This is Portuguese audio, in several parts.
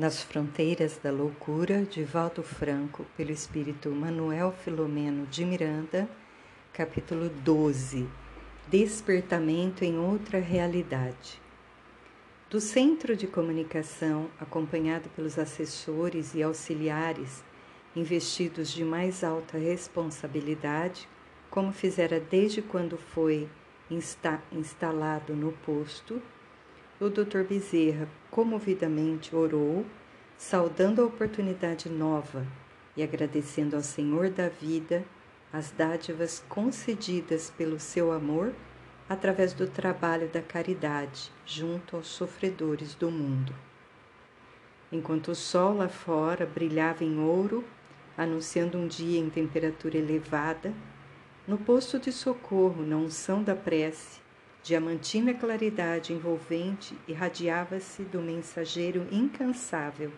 Nas Fronteiras da Loucura, de Valdo Franco, pelo espírito Manuel Filomeno de Miranda, capítulo 12 Despertamento em outra realidade. Do centro de comunicação, acompanhado pelos assessores e auxiliares investidos de mais alta responsabilidade, como fizera desde quando foi insta instalado no posto, o Dr. Bezerra comovidamente orou, saudando a oportunidade nova e agradecendo ao Senhor da vida as dádivas concedidas pelo seu amor através do trabalho da caridade junto aos sofredores do mundo. Enquanto o sol lá fora brilhava em ouro, anunciando um dia em temperatura elevada, no posto de socorro, na unção da prece, Diamantina claridade envolvente irradiava-se do mensageiro incansável,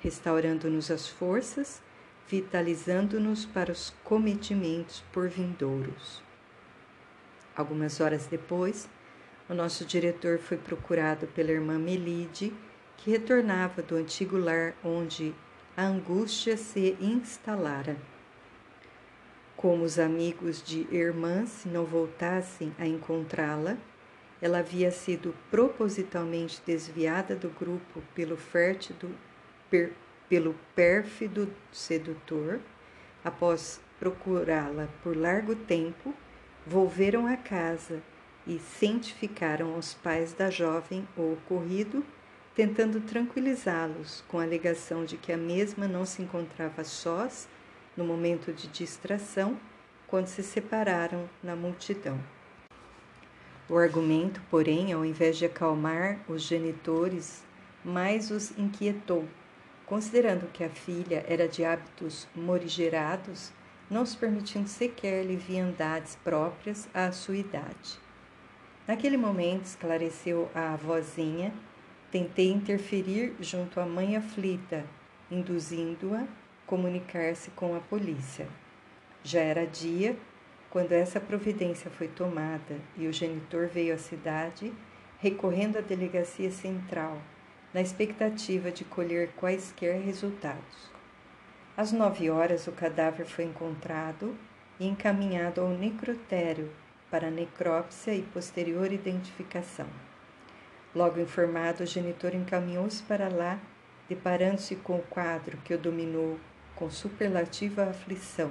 restaurando-nos as forças, vitalizando-nos para os cometimentos por vindouros. Algumas horas depois, o nosso diretor foi procurado pela irmã Melide, que retornava do antigo lar onde a angústia se instalara. Como os amigos de irmã, se não voltassem a encontrá-la, ela havia sido propositalmente desviada do grupo pelo fértido, per, pelo pérfido sedutor. Após procurá-la por largo tempo, volveram à casa e cientificaram aos pais da jovem o ocorrido, tentando tranquilizá-los com a alegação de que a mesma não se encontrava sós no momento de distração, quando se separaram na multidão. O argumento, porém, ao invés de acalmar os genitores, mais os inquietou, considerando que a filha era de hábitos morigerados, não se permitindo sequer leviandades próprias à sua idade. Naquele momento, esclareceu a avózinha, tentei interferir junto à mãe aflita, induzindo-a comunicar-se com a polícia. Já era dia quando essa providência foi tomada e o genitor veio à cidade, recorrendo à delegacia central, na expectativa de colher quaisquer resultados. Às nove horas, o cadáver foi encontrado e encaminhado ao necrotério para necrópsia e posterior identificação. Logo informado, o genitor encaminhou-se para lá, deparando-se com o quadro que o dominou com superlativa aflição.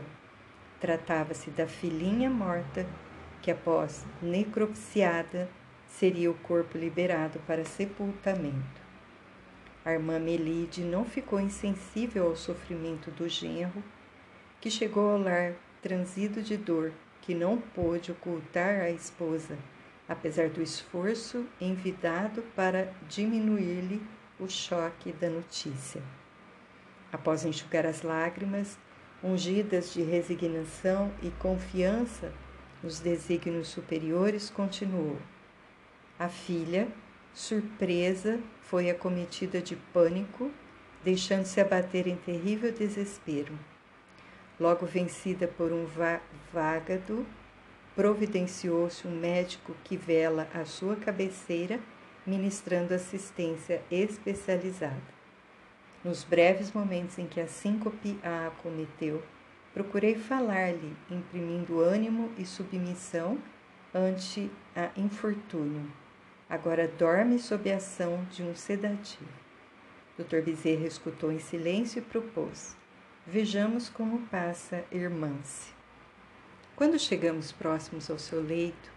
Tratava-se da filhinha morta, que após necropsiada seria o corpo liberado para sepultamento. A irmã Melide não ficou insensível ao sofrimento do genro, que chegou ao lar transido de dor, que não pôde ocultar à esposa, apesar do esforço envidado para diminuir-lhe o choque da notícia. Após enxugar as lágrimas, ungidas de resignação e confiança nos desígnios superiores, continuou. A filha, surpresa, foi acometida de pânico, deixando-se abater em terrível desespero. Logo vencida por um vágado, providenciou-se um médico que vela à sua cabeceira, ministrando assistência especializada. Nos breves momentos em que a síncope a acometeu, procurei falar-lhe, imprimindo ânimo e submissão ante a infortúnio. Agora dorme sob a ação de um sedativo. Dr. Bezerra escutou em silêncio e propôs: Vejamos como passa irmã-se. Quando chegamos próximos ao seu leito,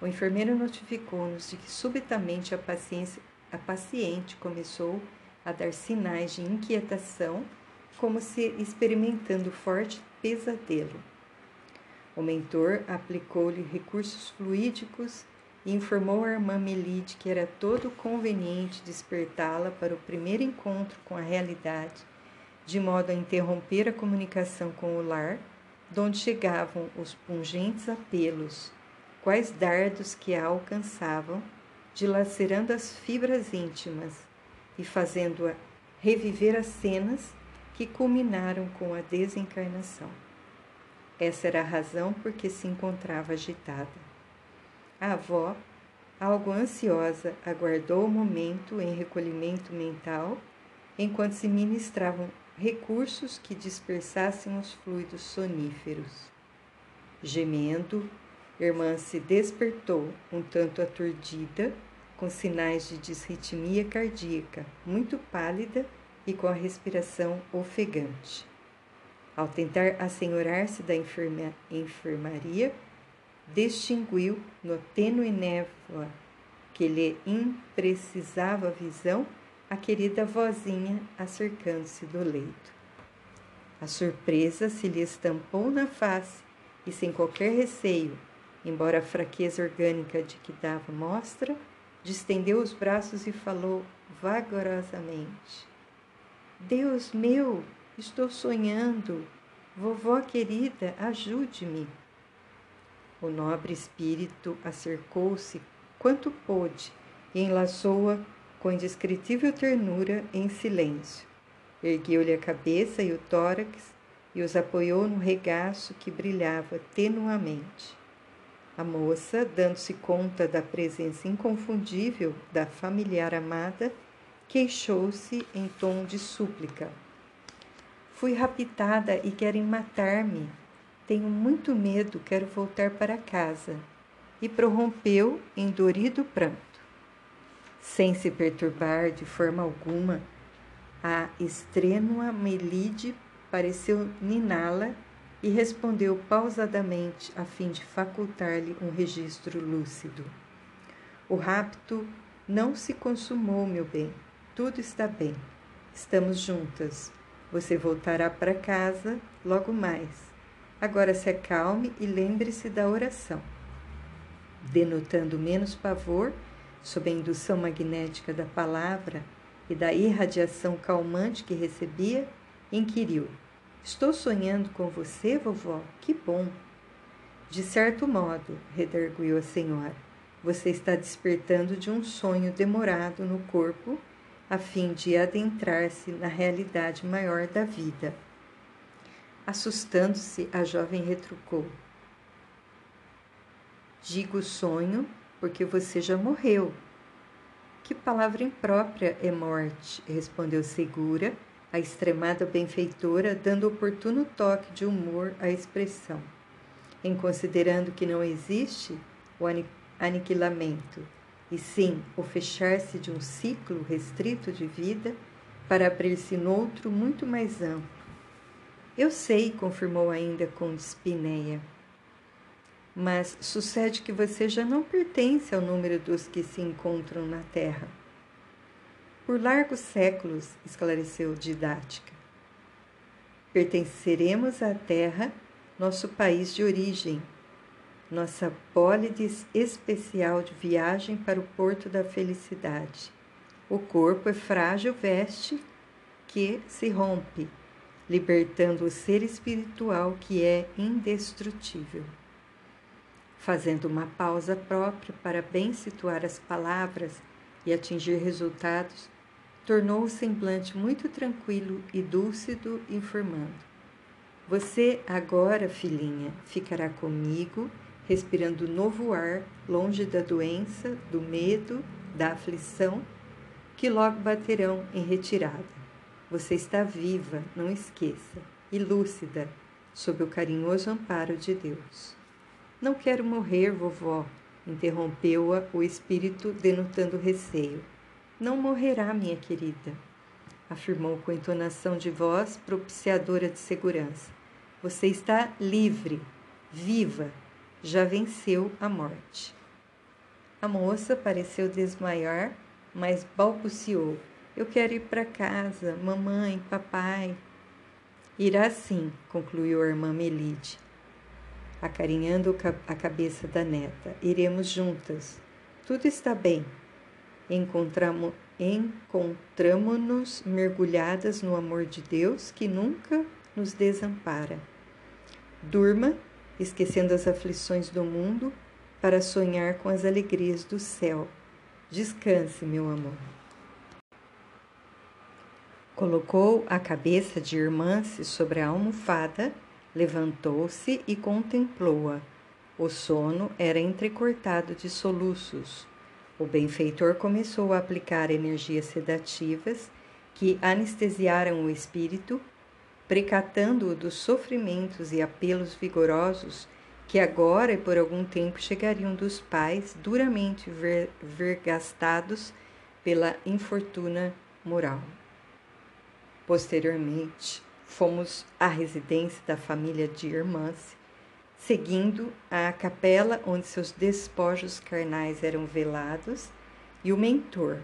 o enfermeiro notificou-nos de que subitamente a, a paciente começou a dar sinais de inquietação, como se experimentando forte pesadelo. O mentor aplicou-lhe recursos fluídicos e informou a irmã Melide que era todo conveniente despertá-la para o primeiro encontro com a realidade, de modo a interromper a comunicação com o lar, donde chegavam os pungentes apelos, quais dardos que a alcançavam, dilacerando as fibras íntimas, e fazendo-a reviver as cenas que culminaram com a desencarnação. Essa era a razão por que se encontrava agitada. A avó, algo ansiosa, aguardou o momento em recolhimento mental enquanto se ministravam recursos que dispersassem os fluidos soníferos. Gemendo, irmã se despertou, um tanto aturdida, com sinais de disritmia cardíaca, muito pálida e com a respiração ofegante. Ao tentar assenhorar-se da enferma, enfermaria, distinguiu no tênue névoa que lhe imprecisava a visão a querida vozinha acercando-se do leito. A surpresa se lhe estampou na face e, sem qualquer receio, embora a fraqueza orgânica de que dava mostra, distendeu os braços e falou vagarosamente: Deus meu, estou sonhando. Vovó querida, ajude-me. O nobre espírito acercou-se quanto pôde e enlaçou-a com indescritível ternura em silêncio. Ergueu-lhe a cabeça e o tórax e os apoiou no regaço que brilhava tenuamente. A moça, dando-se conta da presença inconfundível da familiar amada, queixou-se em tom de súplica. Fui raptada e querem matar-me. Tenho muito medo, quero voltar para casa. E prorrompeu em dorido pranto. Sem se perturbar de forma alguma, a estrênua Melide pareceu niná-la e respondeu pausadamente a fim de facultar-lhe um registro lúcido. O rapto não se consumou, meu bem. Tudo está bem. Estamos juntas. Você voltará para casa logo mais. Agora se acalme e lembre-se da oração. Denotando menos pavor, sob a indução magnética da palavra e da irradiação calmante que recebia, inquiriu: Estou sonhando com você, vovó? Que bom! De certo modo, redarguiu a senhora, você está despertando de um sonho demorado no corpo a fim de adentrar-se na realidade maior da vida. Assustando-se, a jovem retrucou: Digo sonho porque você já morreu. Que palavra imprópria é morte, respondeu segura, a extremada benfeitora, dando oportuno toque de humor à expressão, em considerando que não existe o aniquilamento, e sim o fechar-se de um ciclo restrito de vida para abrir-se noutro muito mais amplo. Eu sei, confirmou ainda com Spineia mas sucede que você já não pertence ao número dos que se encontram na Terra. Por largos séculos, esclareceu didática, pertenceremos à Terra, nosso país de origem, nossa pólides especial de viagem para o porto da felicidade. O corpo é frágil veste que se rompe, libertando o ser espiritual que é indestrutível fazendo uma pausa própria para bem situar as palavras e atingir resultados, tornou o semblante muito tranquilo e dúlcido, informando: Você agora, filhinha, ficará comigo, respirando novo ar, longe da doença, do medo, da aflição, que logo baterão em retirada. Você está viva, não esqueça, e lúcida, sob o carinhoso amparo de Deus. Não quero morrer, vovó, interrompeu-a o espírito, denotando receio. Não morrerá, minha querida, afirmou com entonação de voz propiciadora de segurança. Você está livre, viva, já venceu a morte. A moça pareceu desmaiar, mas balbuciou: Eu quero ir para casa, mamãe, papai. Irá sim, concluiu a irmã Melide acarinhando a cabeça da neta. Iremos juntas. Tudo está bem. Encontramo, encontramo-nos mergulhadas no amor de Deus que nunca nos desampara. Durma, esquecendo as aflições do mundo, para sonhar com as alegrias do céu. Descanse, meu amor. Colocou a cabeça de Irmã-se sobre a almofada Levantou-se e contemplou-a. O sono era entrecortado de soluços. O benfeitor começou a aplicar energias sedativas que anestesiaram o espírito, precatando-o dos sofrimentos e apelos vigorosos que agora e por algum tempo chegariam dos pais duramente ver, vergastados pela infortuna moral. Posteriormente, fomos à residência da família de irmãs, seguindo a capela onde seus despojos carnais eram velados, e o mentor,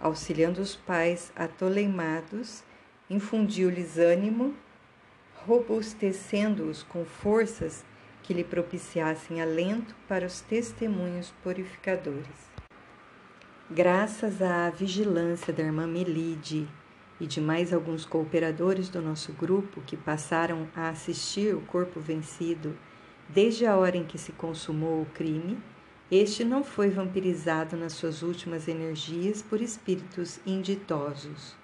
auxiliando os pais atoleimados, infundiu-lhes ânimo, robustecendo-os com forças que lhe propiciassem alento para os testemunhos purificadores. Graças à vigilância da irmã Melide e de mais alguns cooperadores do nosso grupo que passaram a assistir o corpo vencido desde a hora em que se consumou o crime, este não foi vampirizado nas suas últimas energias por espíritos inditosos.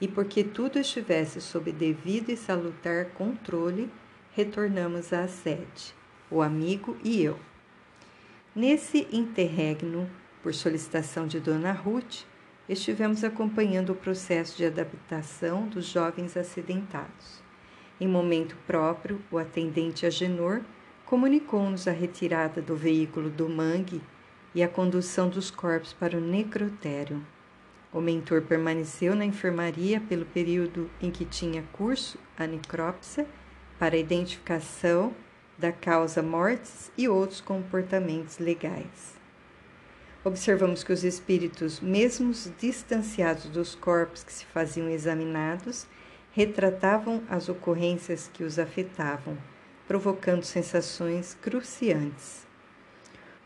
E porque tudo estivesse sob devido e salutar controle, retornamos à sede, o amigo e eu. Nesse interregno, por solicitação de Dona Ruth, estivemos acompanhando o processo de adaptação dos jovens acidentados. Em momento próprio, o atendente Agenor comunicou-nos a retirada do veículo do mangue e a condução dos corpos para o necrotério. O mentor permaneceu na enfermaria pelo período em que tinha curso a necrópsia para identificação da causa mortes e outros comportamentos legais. Observamos que os espíritos, mesmo distanciados dos corpos que se faziam examinados, retratavam as ocorrências que os afetavam, provocando sensações cruciantes.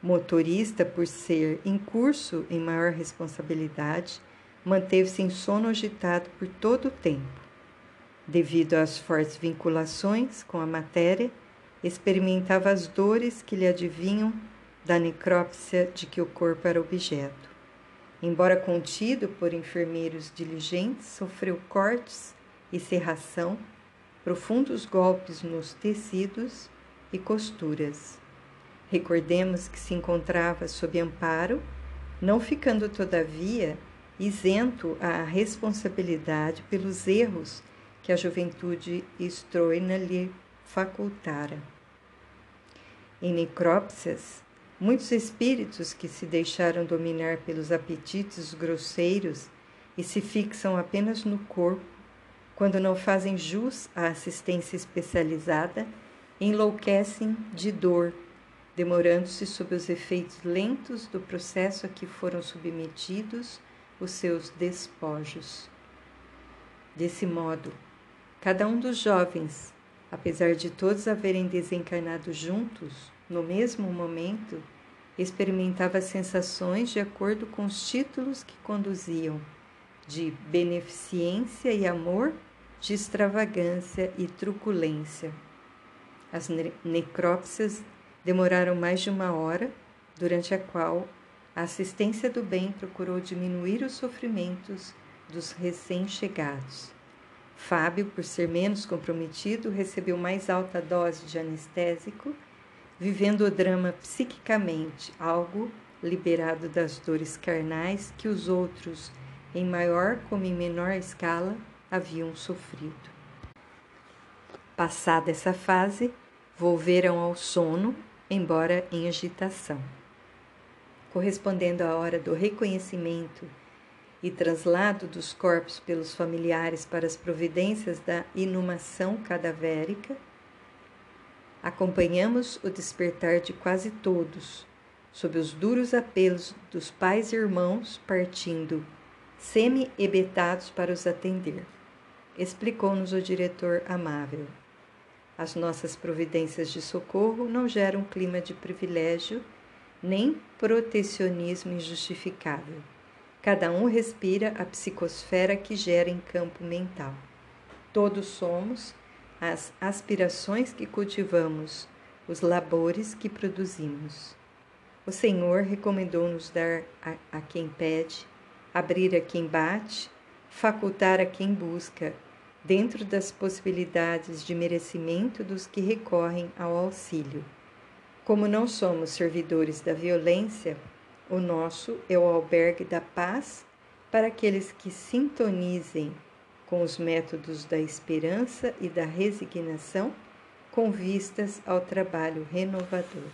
O motorista, por ser em curso em maior responsabilidade, manteve-se em sono agitado por todo o tempo. Devido às fortes vinculações com a matéria, experimentava as dores que lhe adivinham da necrópsia de que o corpo era objeto. Embora contido por enfermeiros diligentes, sofreu cortes e serração, profundos golpes nos tecidos e costuras. Recordemos que se encontrava sob amparo, não ficando, todavia, isento à responsabilidade pelos erros que a juventude estroina lhe facultara. Em necrópsias, Muitos espíritos que se deixaram dominar pelos apetites grosseiros e se fixam apenas no corpo, quando não fazem jus à assistência especializada, enlouquecem de dor, demorando-se sob os efeitos lentos do processo a que foram submetidos os seus despojos. Desse modo, cada um dos jovens, apesar de todos haverem desencarnado juntos, no mesmo momento, experimentava sensações de acordo com os títulos que conduziam, de beneficência e amor, de extravagância e truculência. As necrópsias demoraram mais de uma hora, durante a qual a assistência do bem procurou diminuir os sofrimentos dos recém-chegados. Fábio, por ser menos comprometido, recebeu mais alta dose de anestésico vivendo o drama psiquicamente, algo liberado das dores carnais que os outros, em maior como em menor escala, haviam sofrido. Passada essa fase, volveram ao sono, embora em agitação. Correspondendo à hora do reconhecimento e traslado dos corpos pelos familiares para as providências da inumação cadavérica, acompanhamos o despertar de quase todos, sob os duros apelos dos pais e irmãos partindo, semi-ebetados para os atender. Explicou-nos o diretor amável. As nossas providências de socorro não geram clima de privilégio nem protecionismo injustificável. Cada um respira a psicosfera que gera em campo mental. Todos somos as aspirações que cultivamos, os labores que produzimos. O Senhor recomendou-nos dar a, a quem pede, abrir a quem bate, facultar a quem busca, dentro das possibilidades de merecimento dos que recorrem ao auxílio. Como não somos servidores da violência, o nosso é o albergue da paz para aqueles que sintonizem com os métodos da esperança e da resignação com vistas ao trabalho renovador.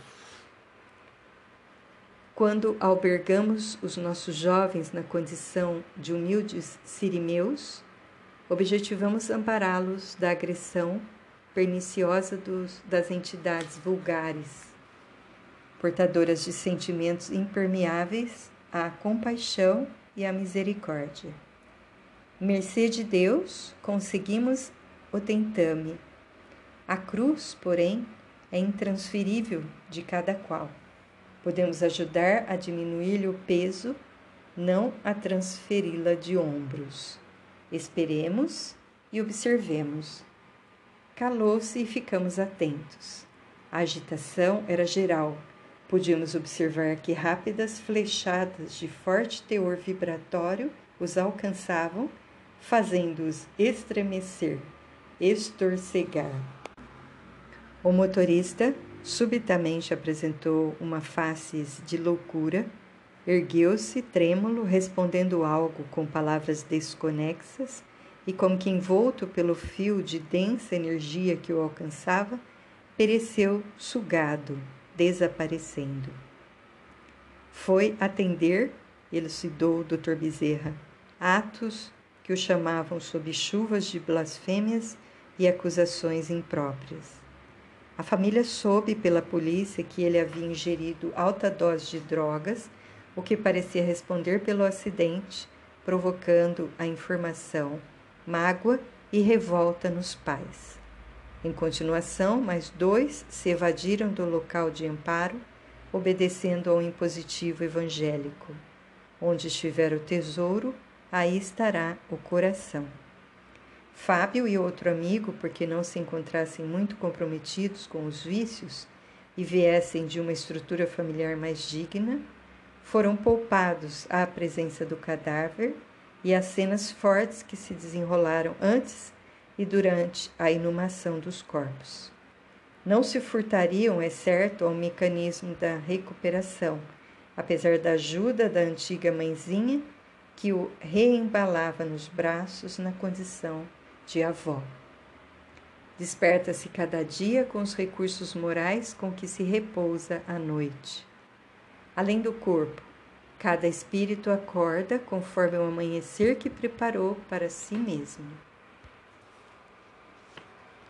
Quando albergamos os nossos jovens na condição de humildes sirimeus, objetivamos ampará-los da agressão perniciosa dos, das entidades vulgares, portadoras de sentimentos impermeáveis à compaixão e à misericórdia. Mercê de Deus, conseguimos o tentame. A cruz, porém, é intransferível de cada qual. Podemos ajudar a diminuir-lhe o peso, não a transferi-la de ombros. Esperemos e observemos. Calou-se e ficamos atentos. A agitação era geral. Podíamos observar que rápidas flechadas de forte teor vibratório os alcançavam, fazendo-os estremecer, estorcegar. O motorista subitamente apresentou uma face de loucura Ergueu-se, trêmulo, respondendo algo com palavras desconexas e, como que envolto pelo fio de densa energia que o alcançava, pereceu sugado, desaparecendo. Foi atender, elucidou o Dr. Bezerra, atos que o chamavam sob chuvas de blasfêmias e acusações impróprias. A família soube pela polícia que ele havia ingerido alta dose de drogas o que parecia responder pelo acidente, provocando a informação, mágoa e revolta nos pais. Em continuação, mais dois se evadiram do local de amparo, obedecendo ao impositivo evangélico. Onde estiver o tesouro, aí estará o coração. Fábio e outro amigo, porque não se encontrassem muito comprometidos com os vícios e viessem de uma estrutura familiar mais digna, foram poupados à presença do cadáver e às cenas fortes que se desenrolaram antes e durante a inumação dos corpos. Não se furtariam, é certo, ao mecanismo da recuperação, apesar da ajuda da antiga mãezinha que o reembalava nos braços na condição de avó. Desperta-se cada dia com os recursos morais com que se repousa à noite. Além do corpo, cada espírito acorda conforme o amanhecer que preparou para si mesmo.